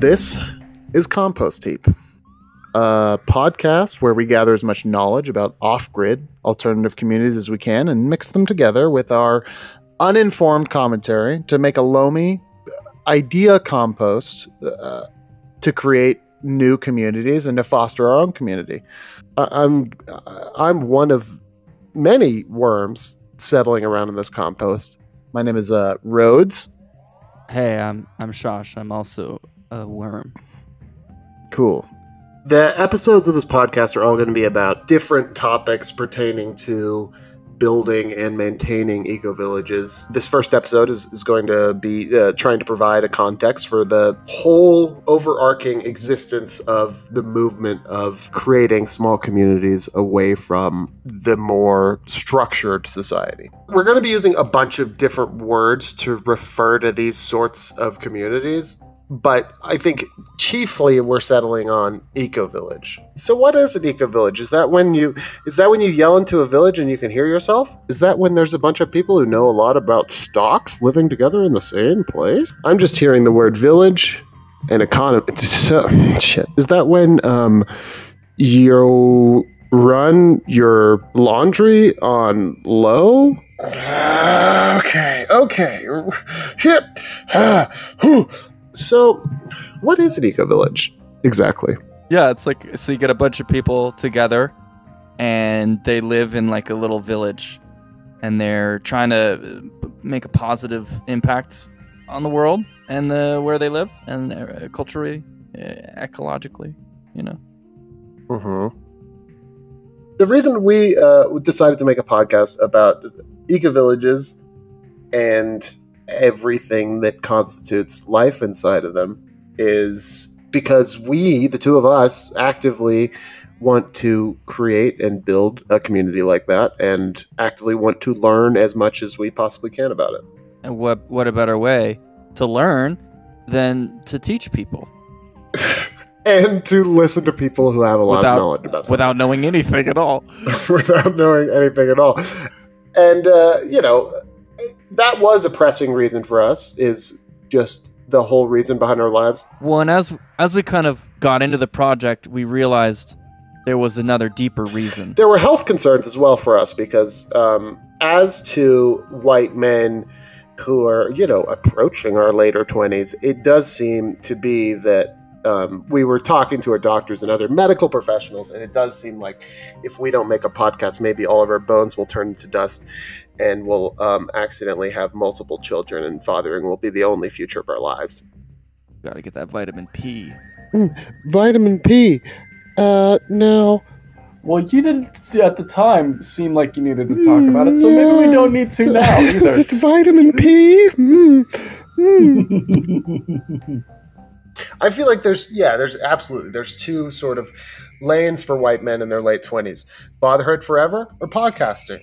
This is Compost Heap, a podcast where we gather as much knowledge about off grid alternative communities as we can and mix them together with our uninformed commentary to make a loamy idea compost uh, to create new communities and to foster our own community. I- I'm I'm one of many worms settling around in this compost. My name is uh, Rhodes. Hey, I'm I'm Shosh. I'm also a worm. Cool. The episodes of this podcast are all going to be about different topics pertaining to building and maintaining eco villages. This first episode is, is going to be uh, trying to provide a context for the whole overarching existence of the movement of creating small communities away from the more structured society. We're going to be using a bunch of different words to refer to these sorts of communities but I think chiefly we're settling on eco village. So what is an eco village? Is that when you is that when you yell into a village and you can hear yourself? Is that when there's a bunch of people who know a lot about stocks living together in the same place? I'm just hearing the word village and economy. So, shit. Is that when um you run your laundry on low? Okay, okay. Hit. So, what is an eco village exactly? Yeah, it's like so you get a bunch of people together, and they live in like a little village, and they're trying to make a positive impact on the world and the where they live and uh, culturally, uh, ecologically, you know. Mm-hmm. The reason we uh, decided to make a podcast about eco villages and everything that constitutes life inside of them is because we, the two of us, actively want to create and build a community like that and actively want to learn as much as we possibly can about it. And what what a better way to learn than to teach people and to listen to people who have a lot Without- of knowledge about without knowing anything at all. without knowing anything at all. And uh, you know, that was a pressing reason for us. Is just the whole reason behind our lives. Well, and as as we kind of got into the project, we realized there was another deeper reason. There were health concerns as well for us because, um, as to white men who are you know approaching our later twenties, it does seem to be that. Um, we were talking to our doctors and other medical professionals, and it does seem like if we don't make a podcast, maybe all of our bones will turn into dust and we'll um, accidentally have multiple children, and fathering will be the only future of our lives. Got to get that vitamin P. Vitamin P. Uh, no. Well, you didn't at the time seem like you needed to talk about it, so maybe we don't need to now either. Just vitamin P. Mm. Mm. I feel like there's yeah, there's absolutely there's two sort of lanes for white men in their late twenties: fatherhood forever or podcasting.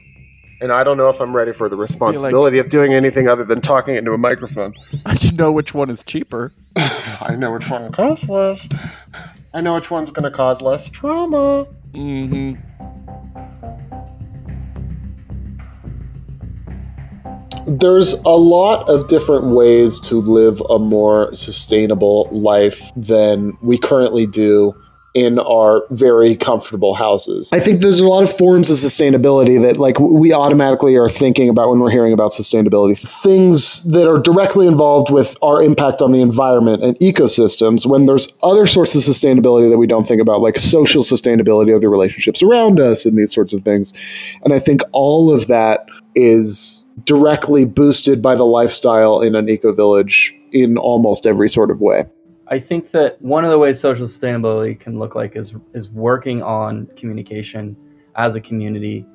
And I don't know if I'm ready for the responsibility of doing anything other than talking into a microphone. I should know which one is cheaper. I know which one costs less. I know which one's going to cause less trauma. hmm There's a lot of different ways to live a more sustainable life than we currently do in our very comfortable houses. I think there's a lot of forms of sustainability that like we automatically are thinking about when we're hearing about sustainability. Things that are directly involved with our impact on the environment and ecosystems when there's other sorts of sustainability that we don't think about like social sustainability of the relationships around us and these sorts of things. And I think all of that is directly boosted by the lifestyle in an eco village in almost every sort of way. I think that one of the ways social sustainability can look like is is working on communication as a community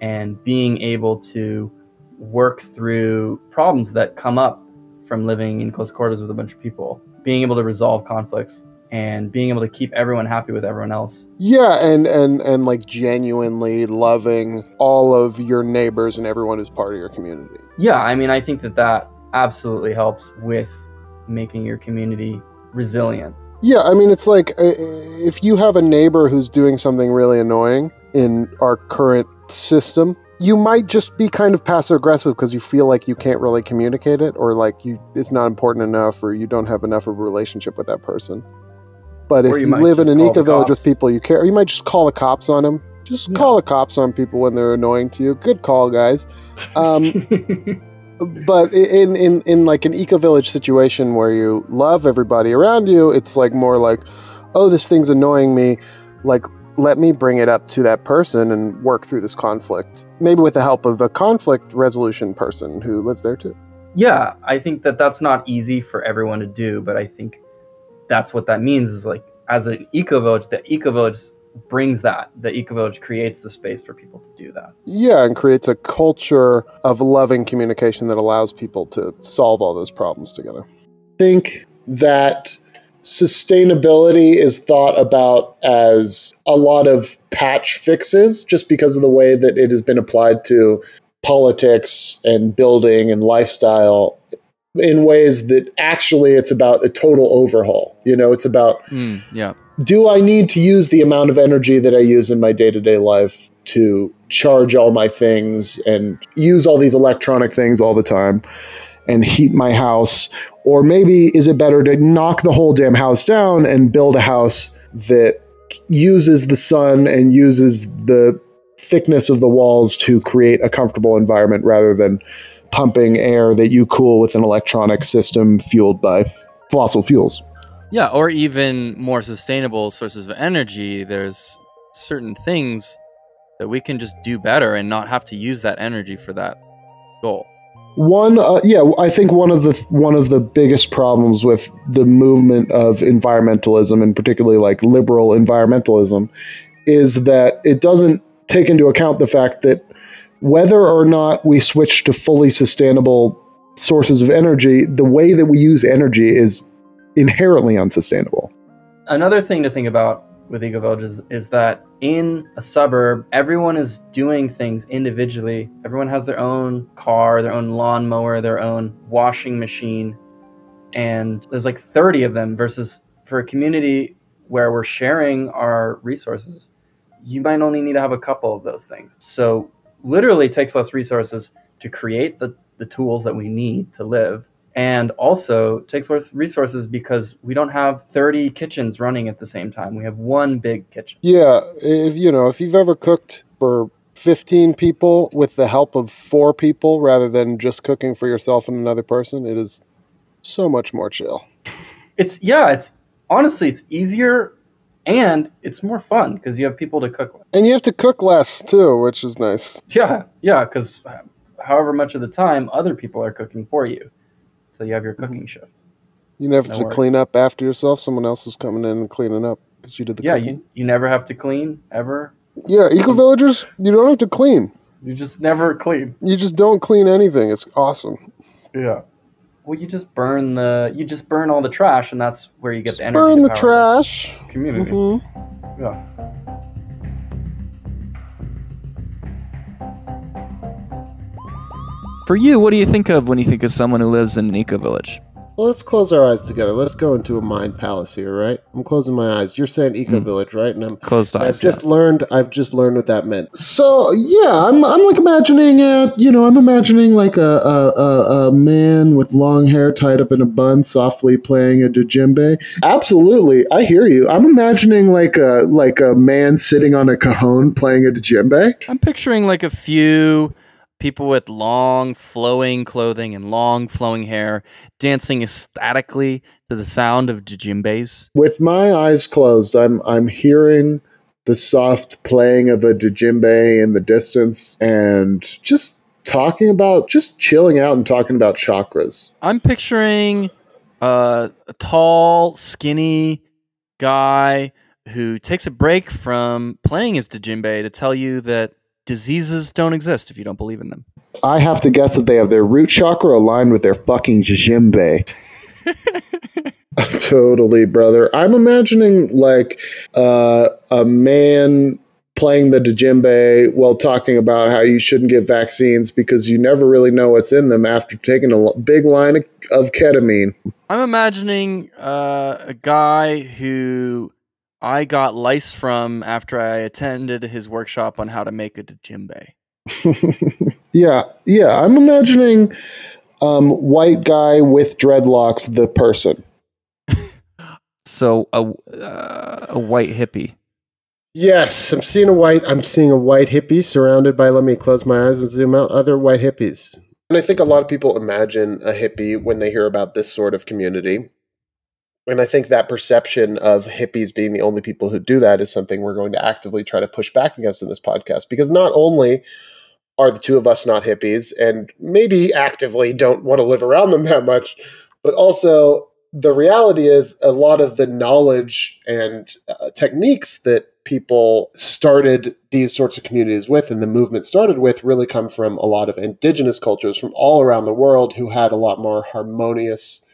and being able to work through problems that come up from living in close quarters with a bunch of people, being able to resolve conflicts and being able to keep everyone happy with everyone else. Yeah, and and and like genuinely loving all of your neighbors and everyone who's part of your community. Yeah, I mean, I think that that absolutely helps with making your community resilient. Yeah, I mean it's like uh, if you have a neighbor who's doing something really annoying in our current system, you might just be kind of passive aggressive because you feel like you can't really communicate it or like you it's not important enough or you don't have enough of a relationship with that person. But Or if you you, live in an eco village with people you care, you might just call the cops on them. Just Yeah. call the cops on people when they're annoying to you. Good call, guys. Um, but in in in like an eco village situation where you love everybody around you it's like more like oh this thing's annoying me like let me bring it up to that person and work through this conflict maybe with the help of a conflict resolution person who lives there too yeah, I think that that's not easy for everyone to do, but I think that's what that means is like as an eco village, the eco village brings that. The eco village creates the space for people to do that. yeah and creates a culture of loving communication that allows people to solve all those problems together I think that sustainability is thought about as a lot of patch fixes just because of the way that it has been applied to politics and building and lifestyle in ways that actually it's about a total overhaul. You know, it's about Mm, yeah. do I need to use the amount of energy that I use in my day to day life to charge all my things and use all these electronic things all the time and heat my house? Or maybe is it better to knock the whole damn house down and build a house that uses the sun and uses the thickness of the walls to create a comfortable environment rather than pumping air that you cool with an electronic system fueled by fossil fuels? Yeah, or even more sustainable sources of energy. There's certain things that we can just do better and not have to use that energy for that goal. One, uh, yeah, I think one of the one of the biggest problems with the movement of environmentalism, and particularly like liberal environmentalism, is that it doesn't take into account the fact that whether or not we switch to fully sustainable sources of energy, the way that we use energy is inherently unsustainable. Another thing to think about with eco villages is that in a suburb, everyone is doing things individually. Everyone has their own car, their own lawnmower, their own washing machine, and there's like 30 of them versus for a community where we're sharing our resources, you might only need to have a couple of those things. So literally takes less resources to create the, the tools that we need to live and also takes less resources because we don't have 30 kitchens running at the same time. We have one big kitchen. Yeah, if you know, if you've ever cooked for 15 people with the help of four people rather than just cooking for yourself and another person, it is so much more chill. It's yeah, it's honestly it's easier and it's more fun because you have people to cook with. And you have to cook less too, which is nice. Yeah, yeah, because um, however much of the time other people are cooking for you, so you have your mm-hmm. cooking shift. You never No have to worries. clean up after yourself. Someone else is coming in and cleaning up because you did the Yeah, cooking. you, you never have to clean ever. yeah, eco villagers, you don't have to clean. You just never clean. You just don't clean anything. It's awesome. Yeah. Well, you just burn the you just burn all the trash, and that's where you get the energy. Burn to the power trash. the community. Mhm. Yeah. For you, what do you think of when you think of someone who lives in an eco village? Well, let's close our eyes together. Let's go into a mind palace here, right? I'm closing my eyes. You're saying eco Mm. village, right? And I'm Closed eyes. I've eyes. just learned. I've just learned what that meant. So yeah, I'm. I'm like imagining. Uh, you know, I'm imagining like a, a a a man with long hair tied up in a bun, softly playing a djembe. Absolutely, I hear you. I'm imagining like a like a man sitting on a cajon playing a djembe. I'm picturing like a few people with long flowing clothing and long flowing hair dancing ecstatically to the sound of djembes. With my eyes closed, I'm I'm hearing the soft playing of a djembe in the distance, and just talking about just chilling out and talking about chakras. I'm picturing uh, a tall, skinny guy who takes a break from playing his djembe to tell you that diseases don't exist if you don't believe in them. I have to guess that they have their root chakra aligned with their fucking djembe. totally, brother. I'm imagining like uh, a man playing the djembe while talking about how you shouldn't get vaccines because you never really know what's in them after taking a big line of, of ketamine. I'm imagining uh, a guy who I got lice from after I attended his workshop on how to make a djembe. yeah, yeah. I'm imagining um, white guy with dreadlocks, the person. So a uh, a white hippie. Yes, I'm seeing a white. I'm seeing a white hippie surrounded by. Let me close my eyes and zoom out. Other white hippies. And I think a lot of people imagine a hippie when they hear about this sort of community. And I think that perception of hippies being the only people who do that is something we're going to actively try to push back against in this podcast. Because not only are the two of us not hippies and maybe actively don't want to live around them that much, but also the reality is a lot of the knowledge and uh, techniques that people started these sorts of communities with and the movement started with really come from a lot of indigenous cultures from all around the world who had a lot more harmonious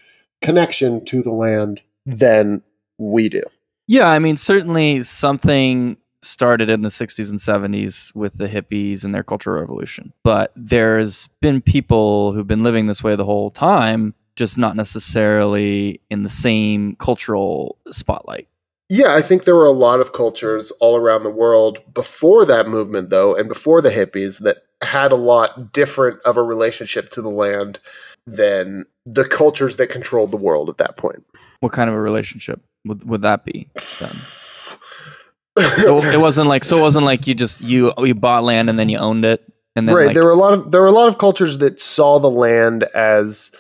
connection to the land than we do. Yeah, I mean, certainly something started in the 60s and 70s with the hippies and their cultural revolution. But there's been people who've been living this way the whole time, just not necessarily in the same cultural spotlight. Yeah, I think there were a lot of cultures all around the world before that movement, though, and before the hippies that had a lot different of a relationship to the land than the cultures that controlled the world at that point. What kind of a relationship would, would that be then? so it wasn't like so it wasn't like you just you you bought land and then you owned it and then right like, there were a lot of there were a lot of cultures that saw the land as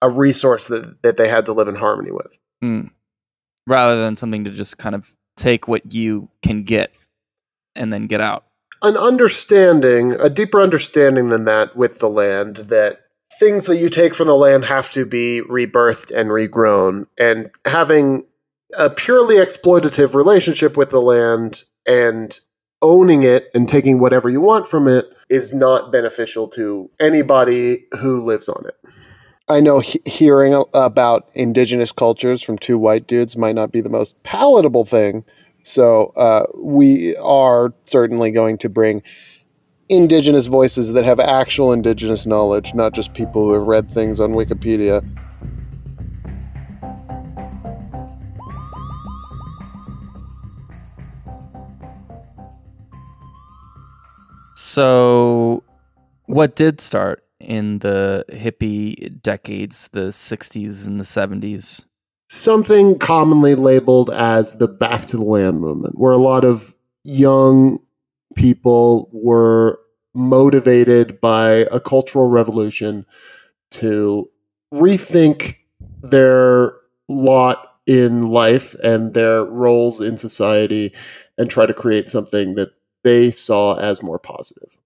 a resource that that they had to live in harmony with mm, rather than something to just kind of take what you can get and then get out an understanding a deeper understanding than that with the land that things that you take from the land have to be rebirthed and regrown and having a purely exploitative relationship with the land and owning it and taking whatever you want from it is not beneficial to anybody who lives on it. I know he- hearing about indigenous cultures from two white dudes might not be the most palatable thing. So uh, we are certainly going to bring indigenous voices that have actual indigenous knowledge, not just people who have read things on Wikipedia. So, what did start in the hippie decades, the 60s and the 70s? Something commonly labeled as the back to the land movement, where a lot of young people were motivated by a cultural revolution to rethink their lot in life and their roles in society and try to create something that they saw as more positive.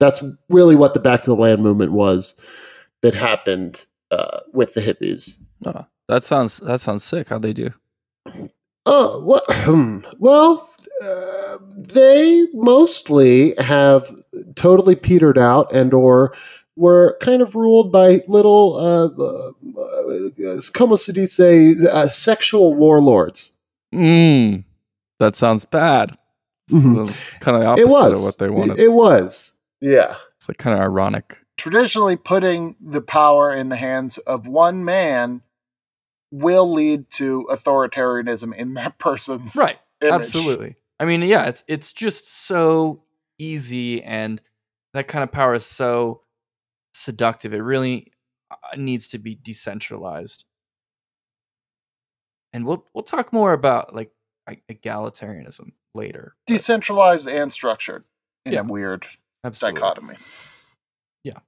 That's really what the Back to the Land movement was that happened uh, with the hippies. Oh, that sounds that sounds sick. How'd they do? Oh well, well uh, they mostly have totally petered out and or were kind of ruled by little, uh, uh, como se dice, uh, sexual warlords. Mm, that sounds bad. Mhm. Kind of the opposite It was of what they wanted. It, it was. Yeah. it's like kind of ironic. traditionally putting the power in the hands of one man will lead to authoritarianism in that person's Right. image. Absolutely. I mean, yeah, it's it's just so easy, and that kind of power is so seductive. It really uh, needs to be decentralized. And we'll we'll talk more about like egalitarianism later. but- decentralized and structured in Yeah. a weird Absolutely. dichotomy. Yeah.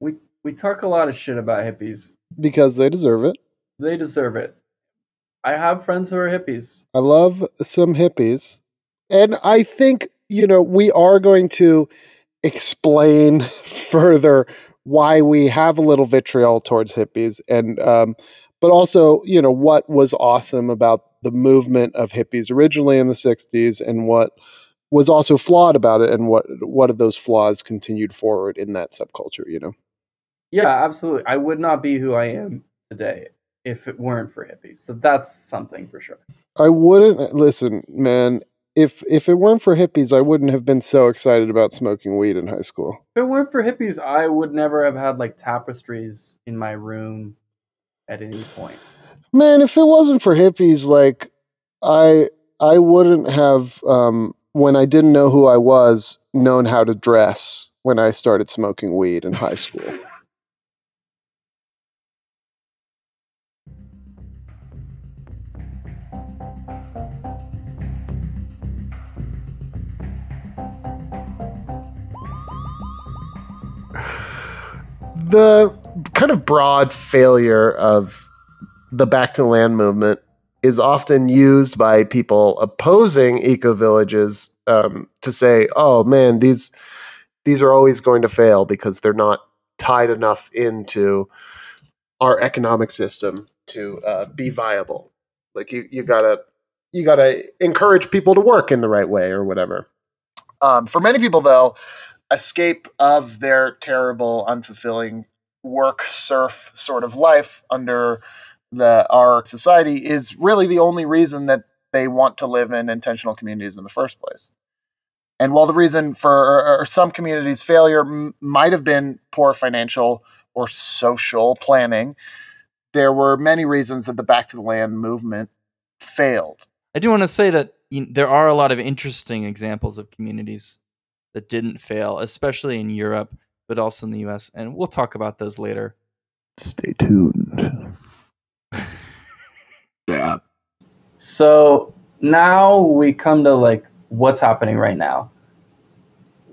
We we talk a lot of shit about hippies. Because they deserve it. They deserve it. I have friends who are hippies. I love some hippies. And I think, you know, we are going to explain further why we have a little vitriol towards hippies and um but also, you know, what was awesome about the movement of hippies originally in the 60s and what was also flawed about it and what what of those flaws continued forward in that subculture, you know. Yeah, absolutely. I would not be who I am today if it weren't for hippies. So that's something for sure. I wouldn't listen, man. If if it weren't for hippies, I wouldn't have been so excited about smoking weed in high school. If it weren't for hippies, I would never have had like tapestries in my room at any point. Man, if it wasn't for hippies, like I I wouldn't have um when I didn't know who I was, known how to dress when I started smoking weed in high school. the kind of broad failure of the back to land movement is often used by people opposing eco villages um, to say, "Oh man, these these are always going to fail because they're not tied enough into our economic system to uh, be viable." Like you, you gotta you gotta encourage people to work in the right way or whatever. Um, for many people, though, escape of their terrible, unfulfilling work serf sort of life under the our society is really the only reason that they want to live in intentional communities in the first place. And while the reason for some communities' failure m- might have been poor financial or social planning, there were many reasons that the Back to the Land movement failed. I do want to say that you know, there are a lot of interesting examples of communities that didn't fail, especially in Europe, but also in the US. And we'll talk about those later. Stay tuned. yeah. So now we come to like what's happening right now,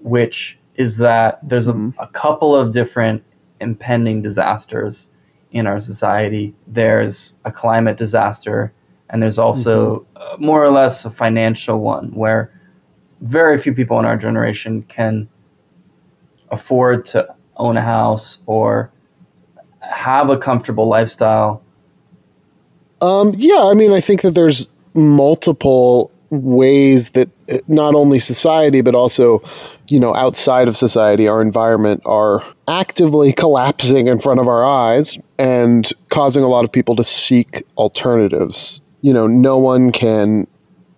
which is that there's a, mm-hmm. a couple of different impending disasters in our society. There's a climate disaster, and there's also mm-hmm. uh, more or less a financial one where very few people in our generation can afford to own a house or have a comfortable lifestyle. Um, yeah, I mean, I think that there's multiple ways that uh, not only society but also you know outside of society our environment are actively collapsing in front of our eyes and causing a lot of people to seek alternatives you know no one can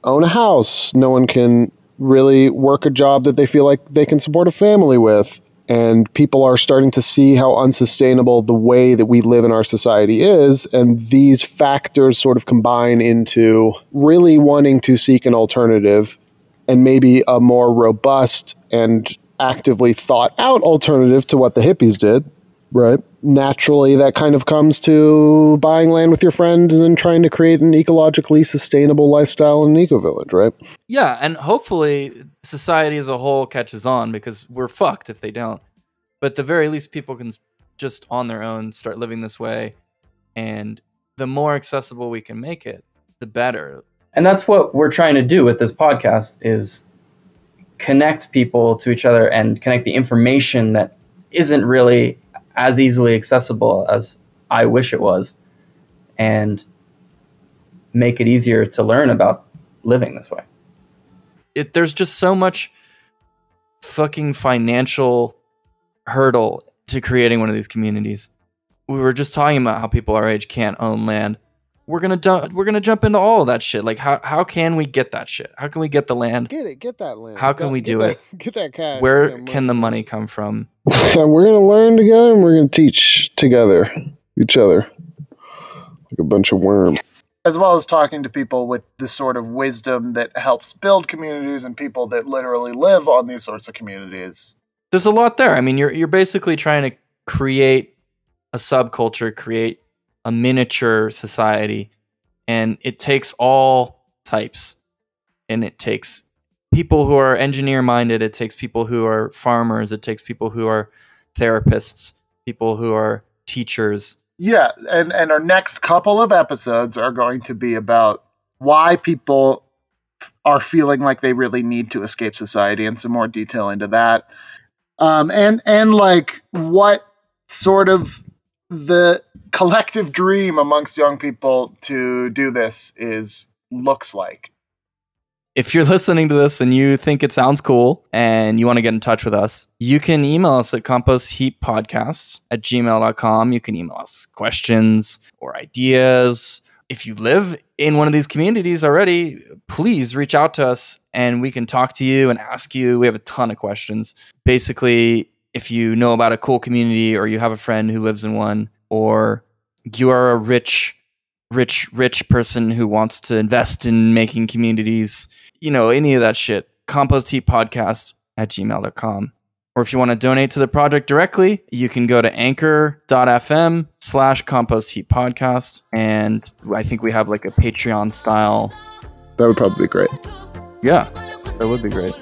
own a house no one can really work a job that they feel like they can support a family with. And people are starting to see how unsustainable the way that we live in our society is. And these factors sort of combine into really wanting to seek an alternative and maybe a more robust and actively thought out alternative to what the hippies did. Right. Naturally, that kind of comes to buying land with your friends and then trying to create an ecologically sustainable lifestyle in an eco village, right? Yeah. And hopefully, society as a whole catches on because we're fucked if they don't. But at the very least, people can just on their own start living this way. And the more accessible we can make it, the better. And that's what we're trying to do with this podcast is connect people to each other and connect the information that isn't really as easily accessible as I wish it was and make it easier to learn about living this way. It, there's just so much fucking financial hurdle to creating one of these communities. We were just talking about how people our age can't own land we're gonna du- we're gonna jump into all of that shit. Like how how can we get that shit? How can we get the land? Get it, get that land. How can we do that, it? Get that cash. Where can the money come from? we're gonna learn together and we're gonna teach together each other like a bunch of worms. As well as talking to people with the sort of wisdom that helps build communities and people that literally live on these sorts of communities. There's a lot there. I mean, you're you're basically trying to create a subculture, create a miniature society and it takes all types. And it takes people who are engineer minded it takes people who are farmers it takes people who are therapists people who are teachers. Yeah and and our next couple of episodes are going to be about why people are feeling like they really need to escape society and some more detail into that. Um and and like what sort of the collective dream amongst young people to do this is looks like. If you're listening to this and you think it sounds cool and you want to get in touch with us, you can email us at compostheappodcast at gmail.com. You can email us questions or ideas. If you live in one of these communities already, please reach out to us and we can talk to you and ask you. We have a ton of questions. Basically, if you know about a cool community or you have a friend who lives in one or you are a rich rich rich person who wants to invest in making communities you know any of that shit compost heap podcast at gmail.com. Or if you want to donate to the project directly, you can go to anchor.fm slash compost heap podcast. And I think we have like a Patreon style. That would probably be great. Yeah, that would be great.